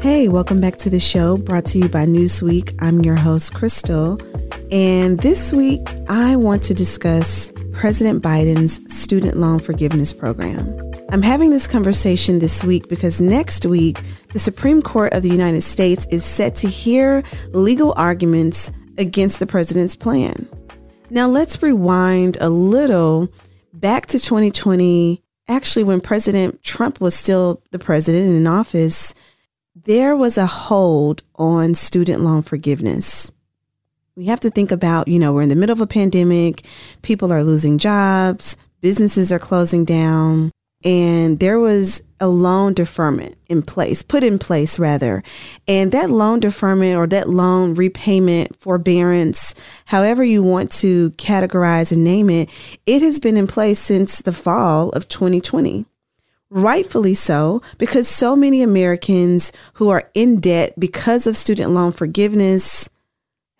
Hey, welcome back to the show brought to you by Newsweek. I'm your host, Kristal. And this week, I want to discuss President Biden's student loan forgiveness program. I'm having this conversation this week because next week, the Supreme Court of the United States is set to hear legal arguments against the president's plan. Now, let's rewind a little back to 2020. Actually, when President Trump was still the president in office, there was a hold on student loan forgiveness. We have to think about, you know, we're in the middle of a pandemic, people are losing jobs, businesses are closing down, and there was a loan deferment in place, put in place rather. And that loan deferment or that loan repayment forbearance, however you want to categorize and name it, it has been in place since the fall of 2020 rightfully so, because so many Americans who are in debt because of student loan forgiveness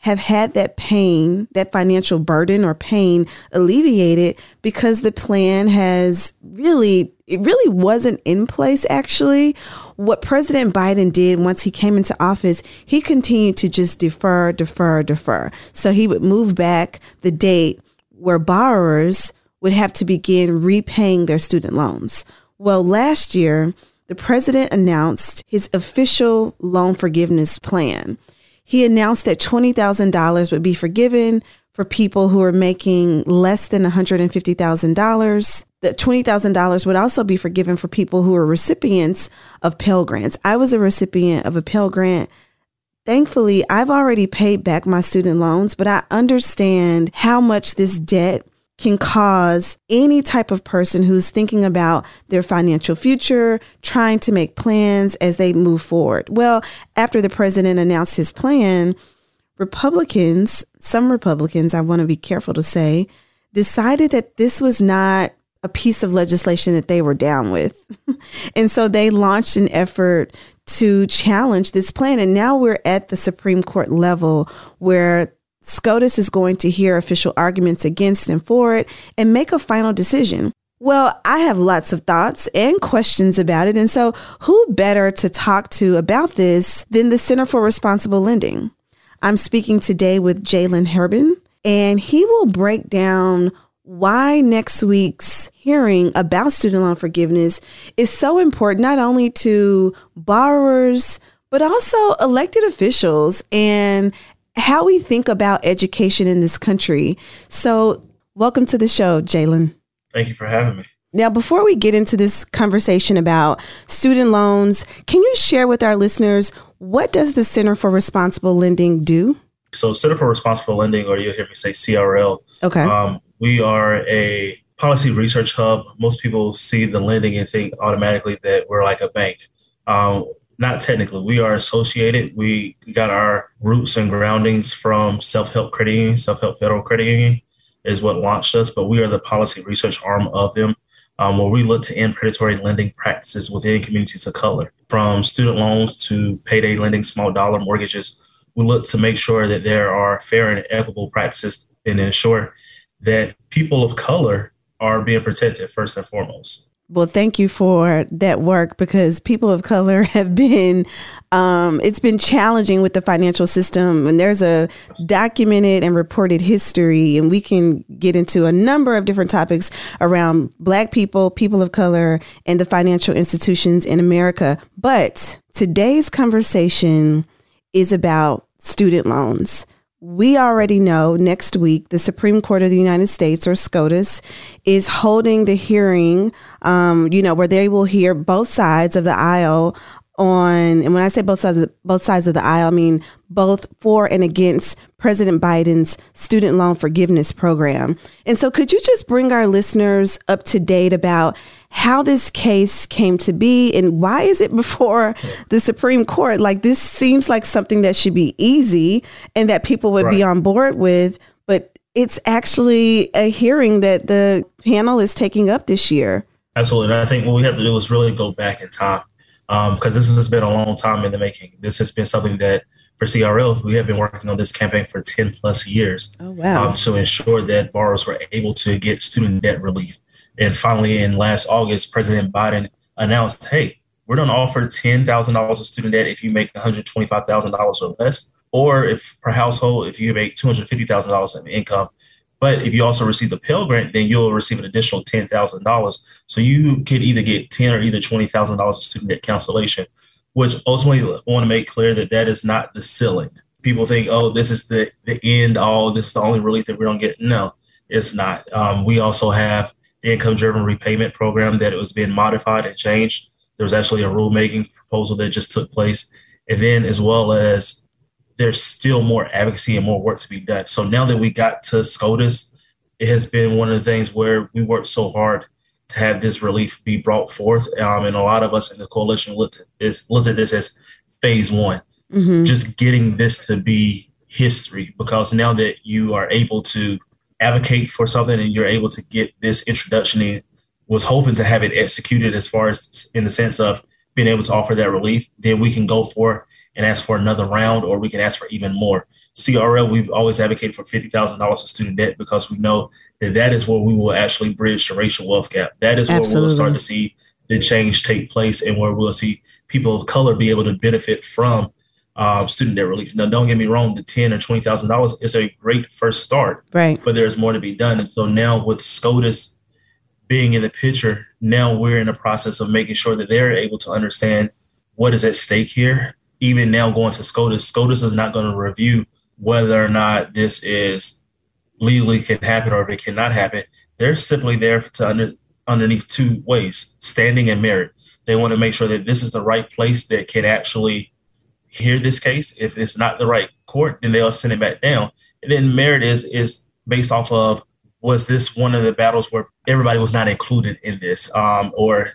have had that pain, that financial burden or pain alleviated because the plan has really, it really wasn't in place actually. What President Biden did once he came into office, he continued to just defer, defer, defer. So he would move back the date where borrowers would have to begin repaying their student loans. Well, last year, the president announced his official loan forgiveness plan. He announced that $20,000 would be forgiven for people who are making less than $150,000. That $20,000 would also be forgiven for people who are recipients of Pell Grants. I was a recipient of a Pell Grant. Thankfully, I've already paid back my student loans, but I understand how much this debt can cause any type of person who's thinking about their financial future, trying to make plans as they move forward. Well, after the president announced his plan, Republicans, some Republicans, I want to be careful to say, decided that this was not a piece of legislation that they were down with. and so they launched an effort to challenge this plan. And now we're at the Supreme Court level where SCOTUS is going to hear official arguments against and for it and make a final decision. Well, I have lots of thoughts and questions about it. And so, who better to talk to about this than the Center for Responsible Lending? I'm speaking today with Jaylon Herbin, and he will break down why next week's hearing about student loan forgiveness is so important, not only to borrowers, but also elected officials and how we think about education in this country. So, welcome to the show, Jaylon. Thank you for having me. Now, before we get into this conversation about student loans, can you share with our listeners what does the Center for Responsible Lending do? So, Center for Responsible Lending, or you'll hear me say CRL. Okay. Um, we are a policy research hub. Most people see the lending and think automatically that we're like a bank. Um, not technically. We are associated. We got our roots and groundings from Self Help Credit Union, Self Help Federal Credit Union is what launched us, but we are the policy research arm of them, um, where we look to end predatory lending practices within communities of color, from student loans to payday lending, small dollar mortgages. We look to make sure that there are fair and equitable practices and ensure that people of color are being protected first and foremost. Well, thank you for that work because people of color have been, um, it's been challenging with the financial system. And there's a documented and reported history, and we can get into a number of different topics around Black people, people of color, and the financial institutions in America. But today's conversation is about student loans. We already know next week the Supreme Court of the United States, or SCOTUS, is holding the hearing, um, you know, where they will hear both sides of the aisle on, and when I say both sides, both sides of the aisle, I mean both for and against President Biden's student loan forgiveness program. And so, could you just bring our listeners up to date about how this case came to be and why is it before the Supreme Court? Like, this seems like something that should be easy and that people would right. be on board with, but it's actually a hearing that the panel is taking up this year. Absolutely. And I think what we have to do is really go back in time because um, this has been a long time in the making. This has been something that for CRL, we have been working on this campaign for 10 plus years oh, wow. um, to ensure that borrowers were able to get student debt relief. And finally, in last August, President Biden announced, hey, we're going to offer $10,000 of student debt if you make $125,000 or less, or if per household, if you make $250,000 in income, but if you also receive the Pell Grant, then you'll receive an additional ten thousand dollars. So you could either get ten or either twenty thousand dollars of student debt cancellation, which ultimately I want to make clear that that is not the ceiling. People think, oh, this is the the end all. This is the only relief that we're gonna get. No, it's not. Um, we also have the income driven repayment program that it was being modified and changed. There was actually a rulemaking proposal that just took place, and then as well as there's still more advocacy and more work to be done. So now that we got to SCOTUS, it has been one of the things where we worked so hard to have this relief be brought forth. Um, and a lot of us in the coalition looked at this, looked at this as phase one, mm-hmm. just getting this to be history. Because now that you are able to advocate for something and you're able to get this introduction in, was hoping to have it executed as far as in the sense of being able to offer that relief, then we can go for and ask for another round, or we can ask for even more. CRL, we've always advocated for $50,000 of student debt because we know that that is where we will actually bridge the racial wealth gap. That is Absolutely. where we'll start to see the change take place and where we'll see people of color be able to benefit from um, student debt relief. Now, don't get me wrong, the ten or twenty thousand dollars is a great first start, right? But there's more to be done. And so now with SCOTUS being in the picture, now we're in the process of making sure that they're able to understand what is at stake here even now going to SCOTUS, SCOTUS is not going to review whether or not this is legally can happen or if it cannot happen. They're simply there to under, underneath two ways, standing and merit. They want to make sure that this is the right place that can actually hear this case. If it's not the right court, then they'll send it back down. And then merit is is based off of was this one of the battles where everybody was not included in this, um, or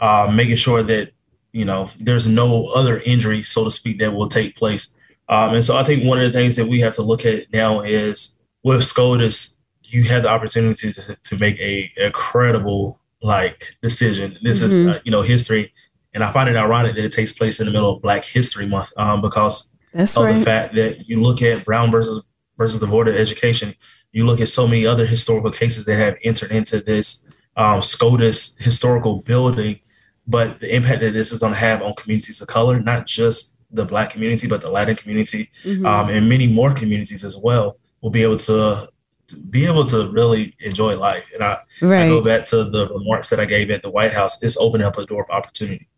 uh, making sure that you know, there's no other injury, so to speak, that will take place. Um, and so I think one of the things that we have to look at now is with SCOTUS, you have the opportunity to, to make a, a credible like decision. This mm-hmm. is uh, you know history, and I find it ironic that it takes place in the middle of Black History Month um, because That's of right. the fact that you look at Brown versus versus the Board of Education, you look at so many other historical cases that have entered into this um, SCOTUS historical building but the impact that this is going to have on communities of color, not just the Black community, but the Latin community, mm-hmm. um, and many more communities as well, will be able to, to be able to really enjoy life. And I, right. I go back to the remarks that I gave at the White House. It's opening up a door of opportunity.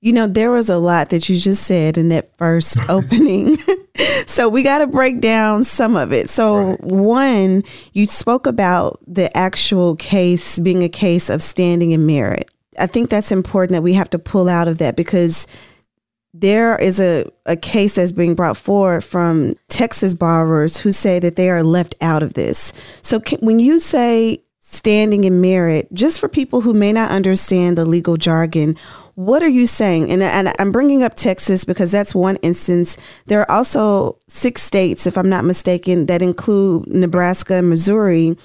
You know, there was a lot that you just said in that first opening. so we got to break down some of it. So, right. one, you spoke about the actual case being a case of standing in merit. I think that's important that we have to pull out of that because there is a, a case that's being brought forward from Texas borrowers who say that they are left out of this. So can, when you say standing in merit, just for people who may not understand the legal jargon, what are you saying? And, and I'm bringing up Texas because that's one instance. There are also six states, if I'm not mistaken, that include Nebraska and Missouri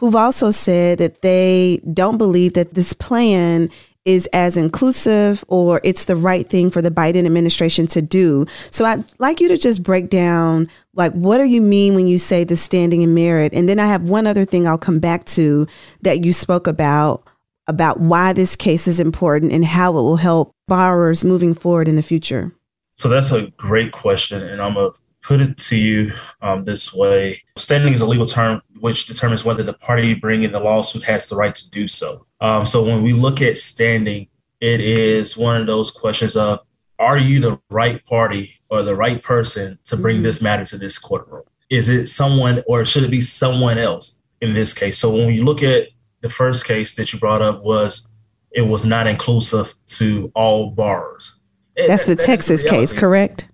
who've also said that they don't believe that this plan is as inclusive or it's the right thing for the Biden administration to do. So I'd like you to just break down like what do you mean when you say the standing in merit? And then I have one other thing I'll come back to that you spoke about about why this case is important and how it will help borrowers moving forward in the future. So that's a great question and I'm a put it to you um, this way standing is a legal term which determines whether the party bringing the lawsuit has the right to do so. Um, so when we look at standing, it is one of those questions of are you the right party or the right person to bring mm-hmm. this matter to this courtroom? is it someone or should it be someone else in this case? So when you look at the first case that you brought up was it was not inclusive to all borrowers. That's the that Texas the case, correct?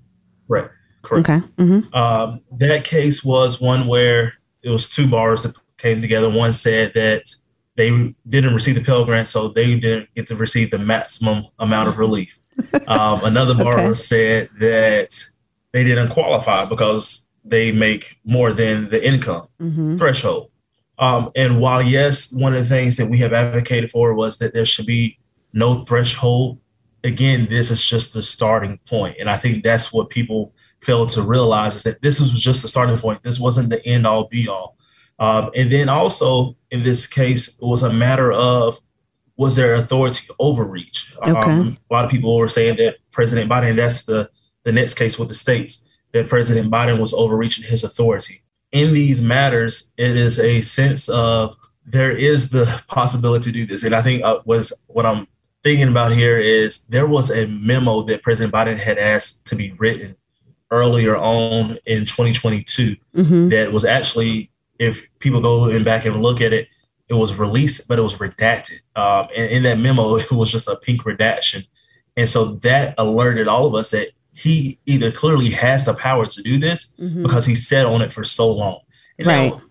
Right. Correct. Okay. Mm-hmm. Um, that case was one where it was two bars that came together. One said that they didn't receive the Pell Grant, so they didn't get to receive the maximum amount of relief. Um, another borrower okay. said that they didn't qualify because they make more than the income mm-hmm. threshold. Um, and while yes, one of the things that we have advocated for was that there should be no threshold. Again, this is just the starting point, and I think that's what people fail to realize is that this was just the starting point. This wasn't the end all be all. Um, and then also in this case, it was a matter of was there authority overreach? Okay. Um, a lot of people were saying that President Biden, that's the the next case with the states, that President Biden was overreaching his authority in these matters, it is a sense of there is the possibility to do this. And I think uh, was what I'm thinking about here is there was a memo that President Biden had asked to be written earlier on in 2022 mm-hmm. that was actually, if people go and back and look at it, it was released, but it was redacted. Um, and in that memo, it was just a pink redaction. And so that alerted all of us that he either clearly has the power to do this mm-hmm. because he sat on it for so long. And right. Now,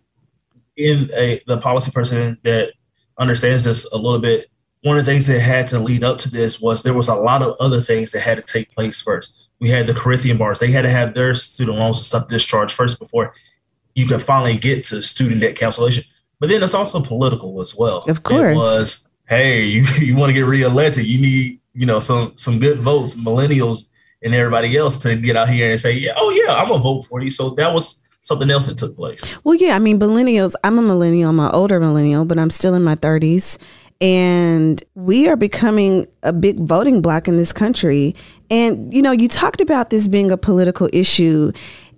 in a the policy person that understands this a little bit, one of the things that had to lead up to this was there was a lot of other things that had to take place first. We had the Corinthian bars; they had to have their student loans and stuff discharged first before you could finally get to student debt cancellation. But then it's also political as well. Of course, it was hey, you, you want to get reelected, you need you know some some good votes, millennials and everybody else to get out here and say, yeah, oh yeah, I'm gonna vote for you. So that was something else that took place. Well, yeah, I mean, millennials. I'm a millennial. I'm an older millennial, but I'm still in my 30s. And we are becoming a big voting block in this country. And, you know, you talked about this being a political issue.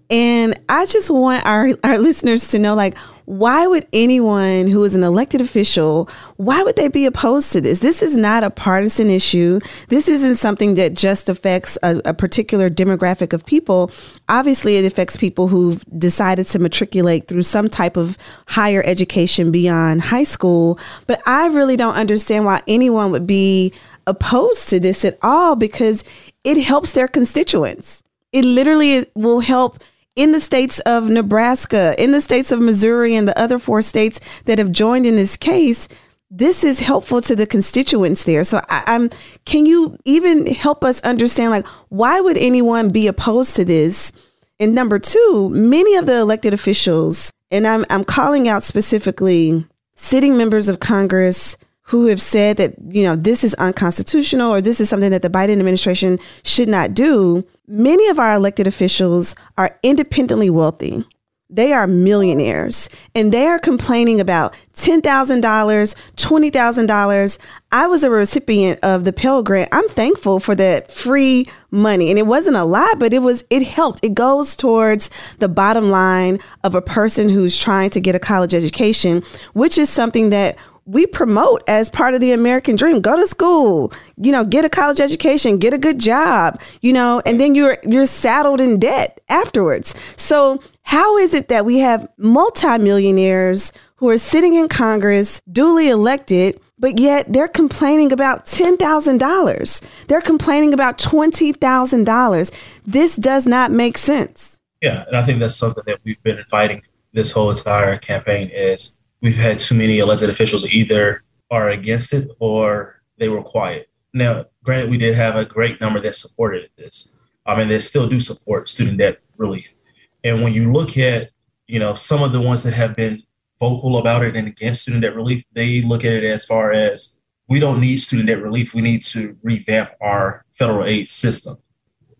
And I just want our, our listeners to know like, why would anyone who is an elected official, why would they be opposed to this? This is not a partisan issue. This isn't something that just affects a, a particular demographic of people. Obviously, it affects people who've decided to matriculate through some type of higher education beyond high school. But I really don't understand why anyone would be opposed to this at all because it helps their constituents. It literally will help in the states of Nebraska, in the states of Missouri, and the other four states that have joined in this case, this is helpful to the constituents there. So I, am can you even help us understand like why would anyone be opposed to this? And number two, many of the elected officials, and I'm I'm calling out specifically sitting members of Congress who have said that, you know, this is unconstitutional or this is something that the Biden administration should not do. Many of our elected officials are independently wealthy. They are millionaires and they are complaining about $10,000, $20,000. I was a recipient of the Pell Grant. I'm thankful for that free money. And it wasn't a lot, but it was, it helped. It goes towards the bottom line of a person who's trying to get a college education, which is something that we promote as part of the American dream. Go to school, you know, get a college education, get a good job, you know, and then you're you're saddled in debt afterwards. So how is it that we have multimillionaires who are sitting in Congress, duly elected, but yet they're complaining about $10,000. They're complaining about $20,000. This does not make sense. Yeah, and I think that's something that we've been fighting this whole entire campaign is we've had too many elected officials either are against it or they were quiet. Now, granted, we did have a great number that supported this. I mean, they still do support student debt relief. And when you look at, you know, some of the ones that have been vocal about it and against student debt relief, they look at it as far as we don't need student debt relief. We need to revamp our federal aid system.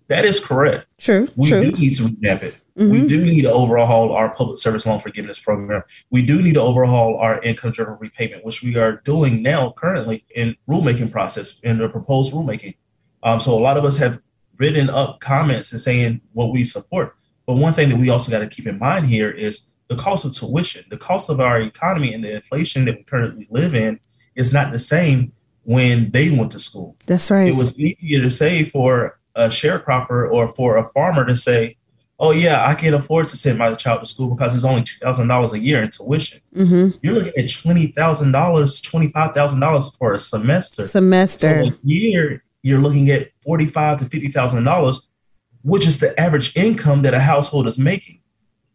That is correct. True. We true. do need to revamp it. Mm-hmm. We do need to overhaul our public service loan forgiveness program. We do need to overhaul our income journal repayment, which we are doing now currently in rulemaking process in the proposed rulemaking. Um, so a lot of us have written up comments and saying what we support. But one thing that we also got to keep in mind here is the cost of tuition, the cost of our economy and the inflation that we currently live in is not the same when they went to school. That's right. It was easier to say for a sharecropper or for a farmer to say, oh yeah, I can't afford to send my child to school because it's only two thousand dollars a year in tuition. Mm-hmm. You're looking at twenty thousand dollars, twenty five thousand dollars for a semester. Semester. So a year, you're looking at forty five to fifty thousand dollars, which is the average income that a household is making,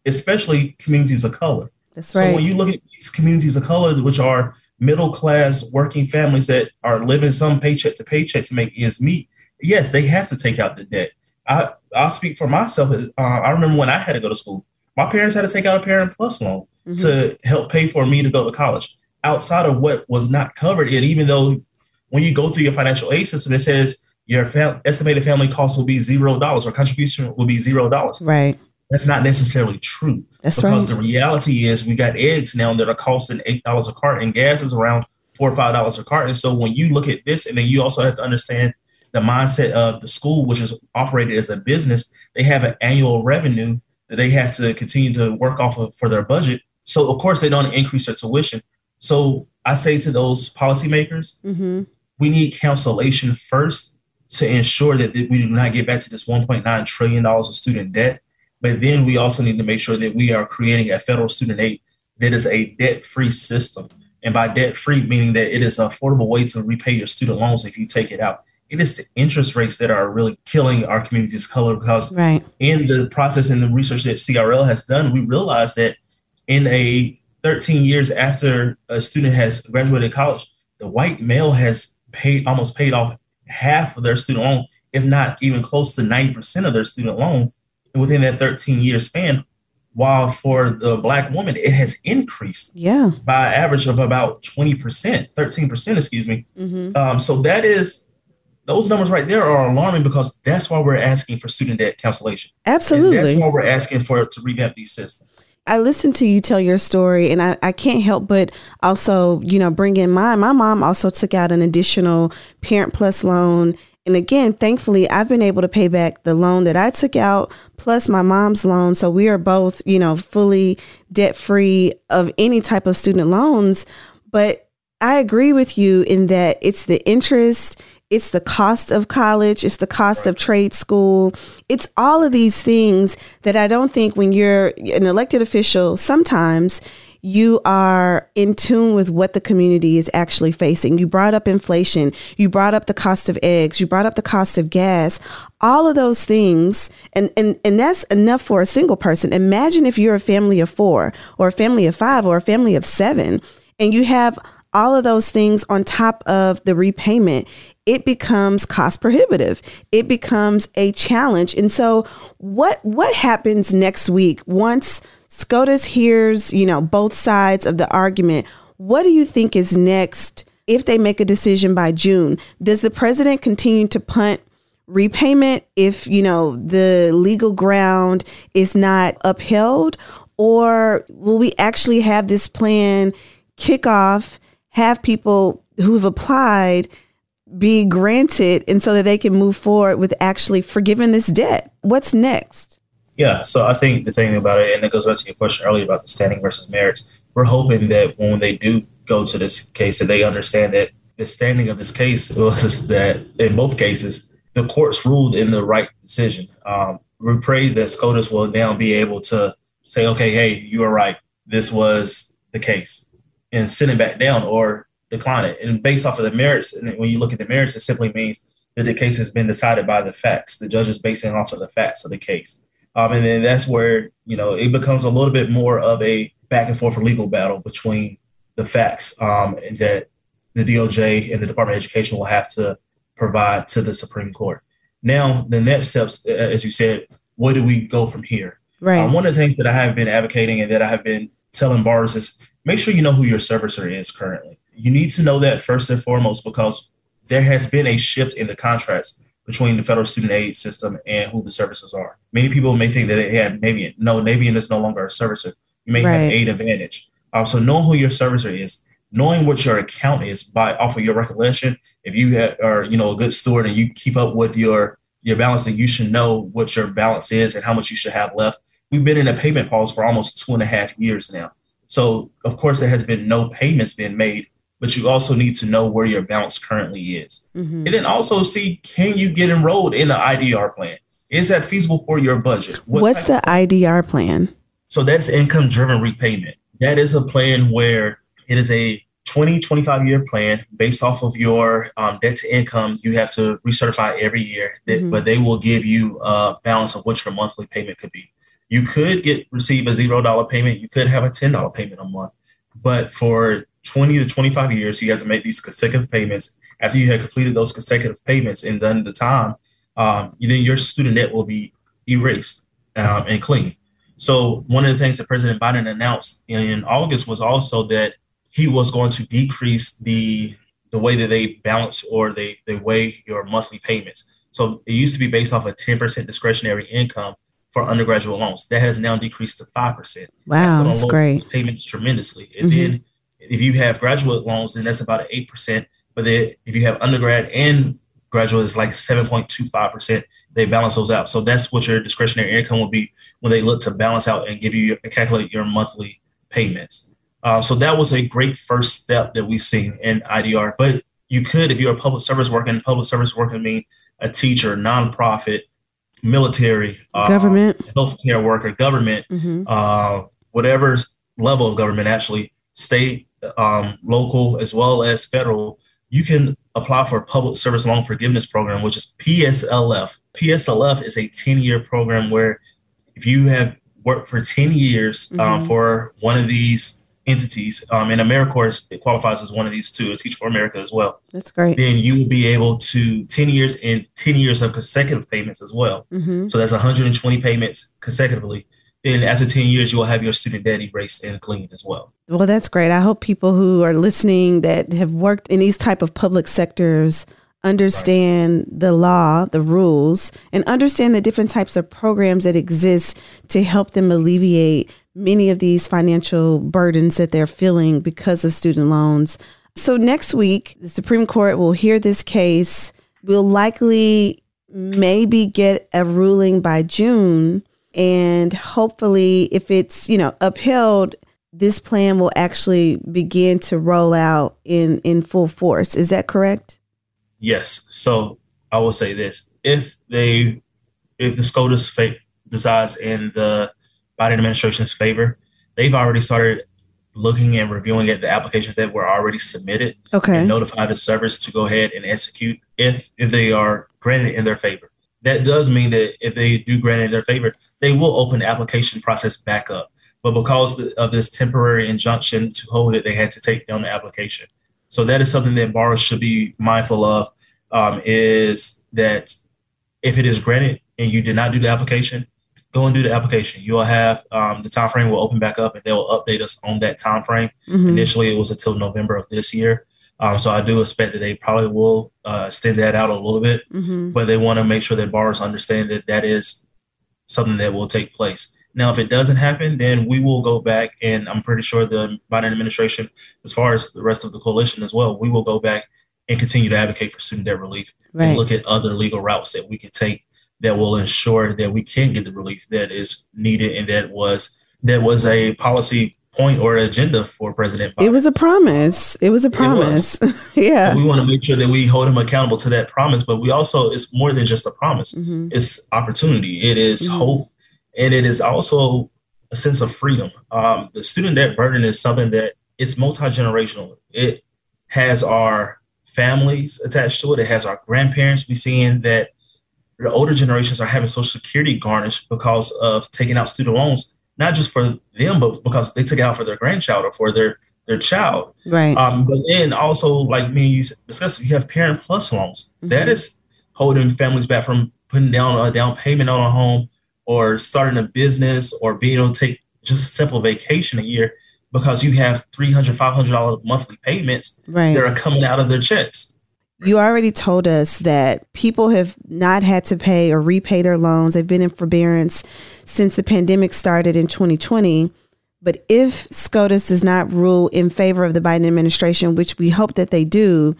especially communities of color. That's right. So when you look at these communities of color, which are middle class working families that are living some paycheck to paycheck to make ends meet, yes, they have to take out the debt. I I'll speak for myself. Uh, I remember when I had to go to school, my parents had to take out a parent plus loan mm-hmm. to help pay for me to go to college. Outside of what was not covered, and even though when you go through your financial aid system, it says your fam- estimated family cost will be zero dollars or contribution will be zero dollars. Right. That's not necessarily true. That's because right. the reality is we got eggs now that are costing eight dollars a carton, and gas is around four or five dollars a carton. So when you look at this, and then you also have to understand the mindset of the school, which is operated as a business, they have an annual revenue that they have to continue to work off of for their budget. So of course they don't increase their tuition. So I say to those policymakers, mm-hmm. we need cancellation first to ensure that we do not get back to this 1.9 trillion dollars of student debt. But then we also need to make sure that we are creating a federal student aid that is a debt-free system. And by debt-free, meaning that it is an affordable way to repay your student loans if you take it out it is the interest rates that are really killing our community's color because right. in the process and the research that CRL has done, we realized that in a 13 years after a student has graduated college, the white male has paid almost paid off half of their student loan, if not even close to 90% of their student loan within that 13 year span. While for the black woman, it has increased yeah. by average of about 20%, 13%, excuse me. Mm-hmm. Um, so that is those numbers right there are alarming because that's why we're asking for student debt cancellation. Absolutely. And that's why we're asking for to revamp these systems. I listened to you tell your story and I, I can't help but also, you know, bring in mine. My mom also took out an additional parent plus loan. And again, thankfully, I've been able to pay back the loan that I took out plus my mom's loan. So we are both, you know, fully debt free of any type of student loans. But I agree with you in that it's the interest, it's the cost of college, it's the cost of trade school. It's all of these things that I don't think when you're an elected official, sometimes you are in tune with what the community is actually facing. You brought up inflation, you brought up the cost of eggs, you brought up the cost of gas, all of those things. And, and, and that's enough for a single person. Imagine if you're a family of four or a family of five or a family of seven and you have all of those things on top of the repayment it becomes cost prohibitive. It becomes a challenge. And so what what happens next week once SCOTUS hears, you know, both sides of the argument? What do you think is next if they make a decision by June? Does the president continue to punt repayment if, you know, the legal ground is not upheld or will we actually have this plan kick off, have people who've applied be granted and so that they can move forward with actually forgiving this debt? What's next? Yeah, so I think the thing about it, and it goes back to your question earlier about the standing versus merits, we're hoping that when they do go to this case, that they understand that the standing of this case was that in both cases, the courts ruled in the right decision. Um, we pray that SCOTUS will now be able to say, okay, hey, you are right. This was the case and send it back down or decline it. And based off of the merits, and when you look at the merits, it simply means that the case has been decided by the facts. The judge is basing off of the facts of the case. Um, and then that's where, you know, it becomes a little bit more of a back and forth legal battle between the facts um, that the DOJ and the Department of Education will have to provide to the Supreme Court. Now, the next steps, as you said, where do we go from here? Right. Um, one of the things that I have been advocating and that I have been telling bars is make sure you know who your servicer is currently you need to know that first and foremost because there has been a shift in the contracts between the federal student aid system and who the services are. Many people may think that it had maybe no, Navient is no longer a servicer. You may right. have Aidvantage. Um, so knowing who your servicer is, knowing what your account is by off of your recollection, if you have, are you know a good steward and you keep up with your your balance, then you should know what your balance is and how much you should have left. We've been in a payment pause for almost two and a half years now. So of course there has been no payments being made but you also need to know where your balance currently is. Mm-hmm. And then also see can you get enrolled in the IDR plan? is that feasible for your budget? What What's the IDR plan? So that's income driven repayment. That is a plan where it is a 20, 25 year plan based off of your um, debt to income. You have to recertify every year, that, mm-hmm. but they will give you a balance of what your monthly payment could be. You could get receive a zero dollar payment. You could have a ten dollar payment a month, but for 20 to 25 years, you have to make these consecutive payments. After you have completed those consecutive payments and done the time, um, then your student debt will be erased um, and clean. So one of the things that President Biden announced in August was also that he was going to decrease the the way that they balance or they they weigh your monthly payments. So it used to be based off a 10% discretionary income for undergraduate loans. That has now decreased to 5%. Wow, that's, that's great. Payments tremendously. And mm-hmm. then if you have graduate loans, then that's about 8%. But then if you have undergrad and graduate, it's like 7.25%. They balance those out. So that's what your discretionary income will be when they look to balance out and give you calculate your monthly payments. Uh, so that was a great first step that we've seen in IDR. But you could, if you're a public service worker, and public service worker mean a teacher, nonprofit, military, uh, government, healthcare worker, government, mm-hmm. uh, whatever level of government, actually, state, um, local, as well as federal, you can apply for a public service loan forgiveness program, which is PSLF. PSLF is a 10 year program where if you have worked for 10 years um, mm-hmm. um, for one of these entities, um, and AmeriCorps it qualifies as one of these two, Teach for America as well. That's great. Then you will be able to 10 years and 10 years of consecutive payments as well. Mm-hmm. So that's 120 payments consecutively. Then after 10 years, you will have your student debt erased and cleaned as well. Well, that's great. I hope people who are listening that have worked in these type of public sectors understand right. the law, the rules, and understand the different types of programs that exist to help them alleviate many of these financial burdens that they're feeling because of student loans. So next week, the Supreme Court will hear this case. We'll likely maybe get a ruling by June and hopefully if it's, you know, upheld, this plan will actually begin to roll out in in full force. Is that correct? Yes. So I will say this: if they, if the SCOTUS fate decides in the Biden administration's favor, they've already started looking and reviewing at the applications that were already submitted. Okay. And notify the service to go ahead and execute if if they are granted in their favor. That does mean that if they do grant it in their favor, they will open the application process back up. But because of this temporary injunction to hold it, they had to take down the application. So that is something that borrowers should be mindful of. Um, is that if it is granted and you did not do the application, go and do the application. You'll have um, the time frame will open back up and they'll update us on that time frame. Mm-hmm. Initially, it was until November of this year. Um, so I do expect that they probably will uh, extend that out a little bit, mm-hmm. but they want to make sure that borrowers understand that that is something that will take place. Now, if it doesn't happen, then we will go back, and I'm pretty sure the Biden administration, as far as the rest of the coalition as well, we will go back and continue to advocate for student debt relief right. and look at other legal routes that we can take that will ensure that we can get the relief that is needed and that was that was a policy point or agenda for President Biden. It was a promise. It was a promise. Was. yeah. So we want to make sure that we hold him accountable to that promise, but we also it's more than just a promise. Mm-hmm. It's opportunity. It is mm-hmm. hope, and it is also a sense of freedom. Um, the student debt burden is something that it's multi generational. It has our families attached to it. It has our grandparents. We're seeing that the older generations are having Social Security garnished because of taking out student loans, not just for them, but because they took it out for their grandchild or for their their child. Right. Um, but then also, like me and you discussed, you have Parent Plus loans. Mm-hmm. That is holding families back from putting down a down payment on a home or starting a business or being able to take just a simple vacation a year because you have $300, $500 monthly payments right. that are coming out of their checks. You already told us that people have not had to pay or repay their loans. They've been in forbearance since the pandemic started in 2020. But if SCOTUS does not rule in favor of the Biden administration, which we hope that they do,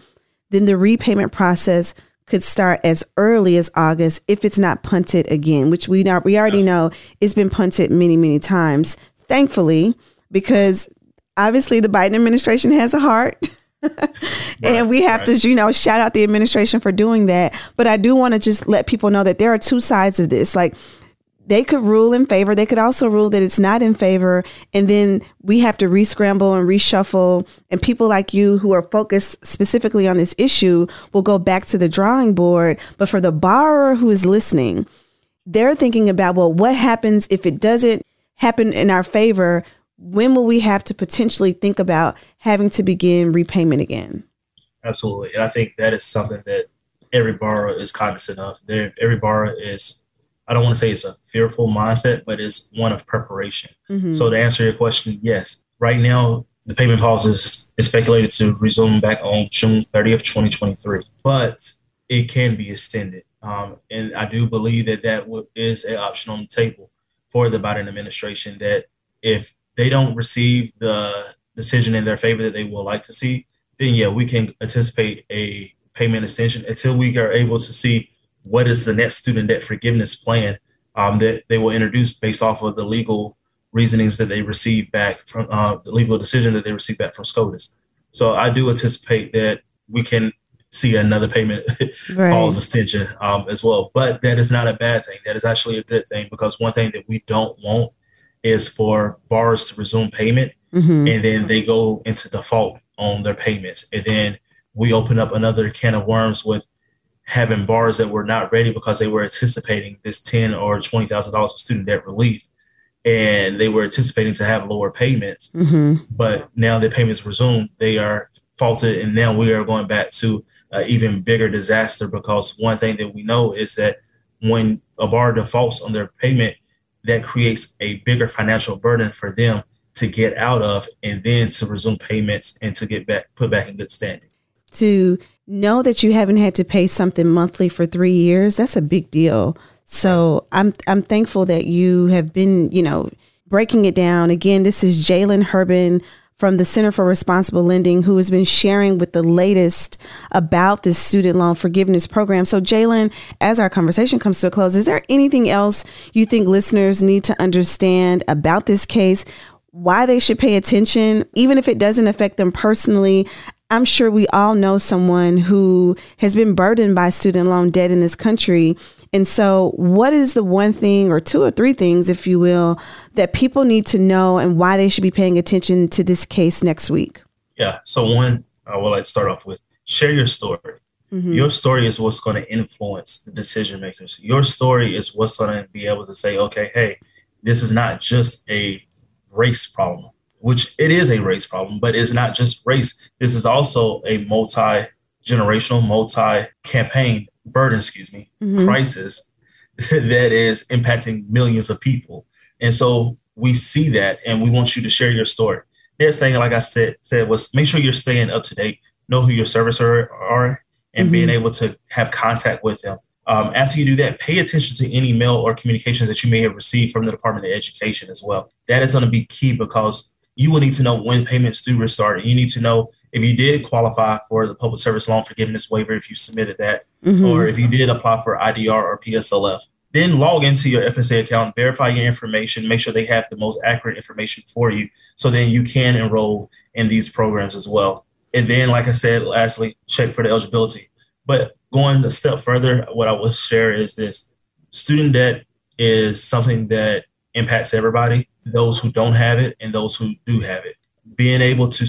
then the repayment process could start as early as August if it's not punted again, which we not, we already know it's been punted many, many times. Thankfully, because obviously the Biden administration has a heart. and we have right. to, you know, shout out the administration for doing that. But I do want to just let people know that there are two sides of this. Like they could rule in favor. They could also rule that it's not in favor. And then we have to rescramble and reshuffle. And people like you who are focused specifically on this issue will go back to the drawing board. But for the borrower who is listening, they're thinking about, well, what happens if it doesn't happen in our favor? When will we have to potentially think about having to begin repayment again? Absolutely. And I think that is something that every borrower is cognizant of. Every borrower is I don't want to say it's a fearful mindset, but it's one of preparation. Mm-hmm. So to answer your question, yes, right now the payment pause is, is speculated to resume back on June 30th, 2023, but it can be extended. Um, and I do believe that that is an option on the table for the Biden administration that if they don't receive the decision in their favor that they would like to see, then yeah, we can anticipate a payment extension until we are able to see what is the next student debt forgiveness plan um, that they will introduce based off of the legal reasonings that they received back from uh, the legal decision that they received back from SCOTUS. So I do anticipate that we can see another payment right. pause extension um, as well. But that is not a bad thing. That is actually a good thing because one thing that we don't want is for borrowers to resume payment mm-hmm. and then they go into default on their payments. And then we open up another can of worms with having bars that were not ready because they were anticipating this ten or twenty thousand dollars of student debt relief, and they were anticipating to have lower payments. Mm-hmm. But now the payments resumed, they are faulted, and now we are going back to an even bigger disaster because one thing that we know is that when a bar defaults on their payment, that creates a bigger financial burden for them to get out of and then to resume payments and to get back put back in good standing. To know that you haven't had to pay something monthly for three years, that's a big deal. So I'm I'm thankful that you have been, you know, breaking it down. Again, this is Jaylon Herbin from the Center for Responsible Lending, who has been sharing with the latest about this student loan forgiveness program. So, Jaylon, as our conversation comes to a close, is there anything else you think listeners need to understand about this case? Why they should pay attention, even if it doesn't affect them personally. I'm sure we all know someone who has been burdened by student loan debt in this country. And so, what is the one thing, or two or three things, if you will, that people need to know and why they should be paying attention to this case next week? Yeah. So, one, I would like to start off with share your story. Mm-hmm. Your story is what's going to influence the decision makers. Your story is what's going to be able to say, okay, hey, this is not just a race problem which it is a race problem, but it's not just race. This is also a multi generational, multi campaign burden, excuse me, mm-hmm. crisis that is impacting millions of people. And so we see that and we want you to share your story. Next thing, like I said, said was make sure you're staying up to date, know who your servicer are, and mm-hmm. being able to have contact with them. Um, after you do that, pay attention to any mail or communications that you may have received from the Department of Education as well. That is going to be key because you will need to know when payments do restart. You need to know if you did qualify for the public service loan forgiveness waiver, if you submitted that, mm-hmm. or if you did apply for IDR or PSLF. Then log into your FSA account, verify your information, make sure they have the most accurate information for you. So then you can enroll in these programs as well. And then, like I said, lastly, check for the eligibility. But going a step further, what I will share is this student debt is something that impacts everybody those who don't have it and those who do have it. Being able to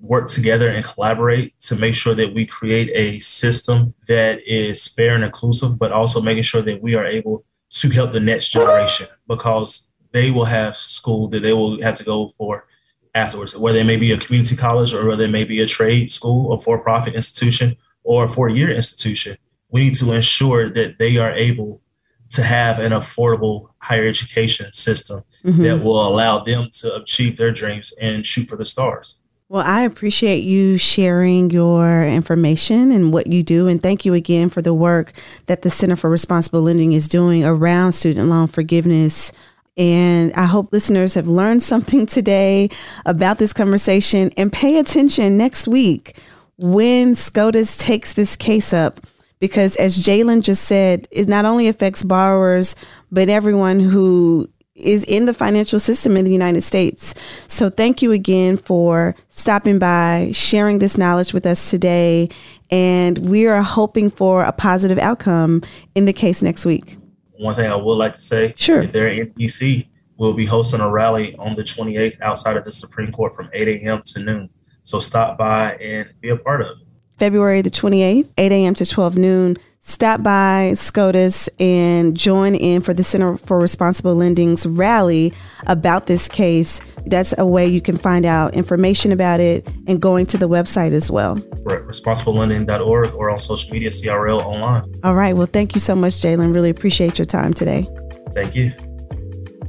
work together and collaborate to make sure that we create a system that is fair and inclusive, but also making sure that we are able to help the next generation because they will have school that they will have to go for afterwards, whether it may be a community college or whether it may be a trade school, a for profit institution, or a four year institution. We need to ensure that they are able to have an affordable higher education system mm-hmm. that will allow them to achieve their dreams and shoot for the stars. Well, I appreciate you sharing your information and what you do. And thank you again for the work that the Center for Responsible Lending is doing around student loan forgiveness. And I hope listeners have learned something today about this conversation and pay attention next week when SCOTUS takes this case up because as Jaylon just said, it not only affects borrowers, but everyone who is in the financial system in the United States. So thank you again for stopping by, sharing this knowledge with us today. And we are hoping for a positive outcome in the case next week. One thing I would like to say, sure. if they're in DC, we'll be hosting a rally on the 28th outside of the Supreme Court from 8 a.m. to noon. So stop by and be a part of it. February the 28th, 8 a.m. to 12 noon stop by SCOTUS and join in for the Center for Responsible Lending's rally about this case. That's a way you can find out information about it and going to the website as well. Right, responsiblelending.org or on social media, CRL online. All right. Well, thank you so much, Jaylon. Really appreciate your time today. Thank you.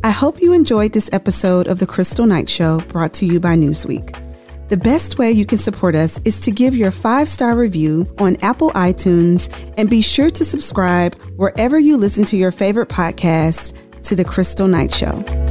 I hope you enjoyed this episode of The Kristal Knight Show brought to you by Newsweek. The best way you can support us is to give your five star review on Apple iTunes and be sure to subscribe wherever you listen to your favorite podcast to The Kristal Knight Show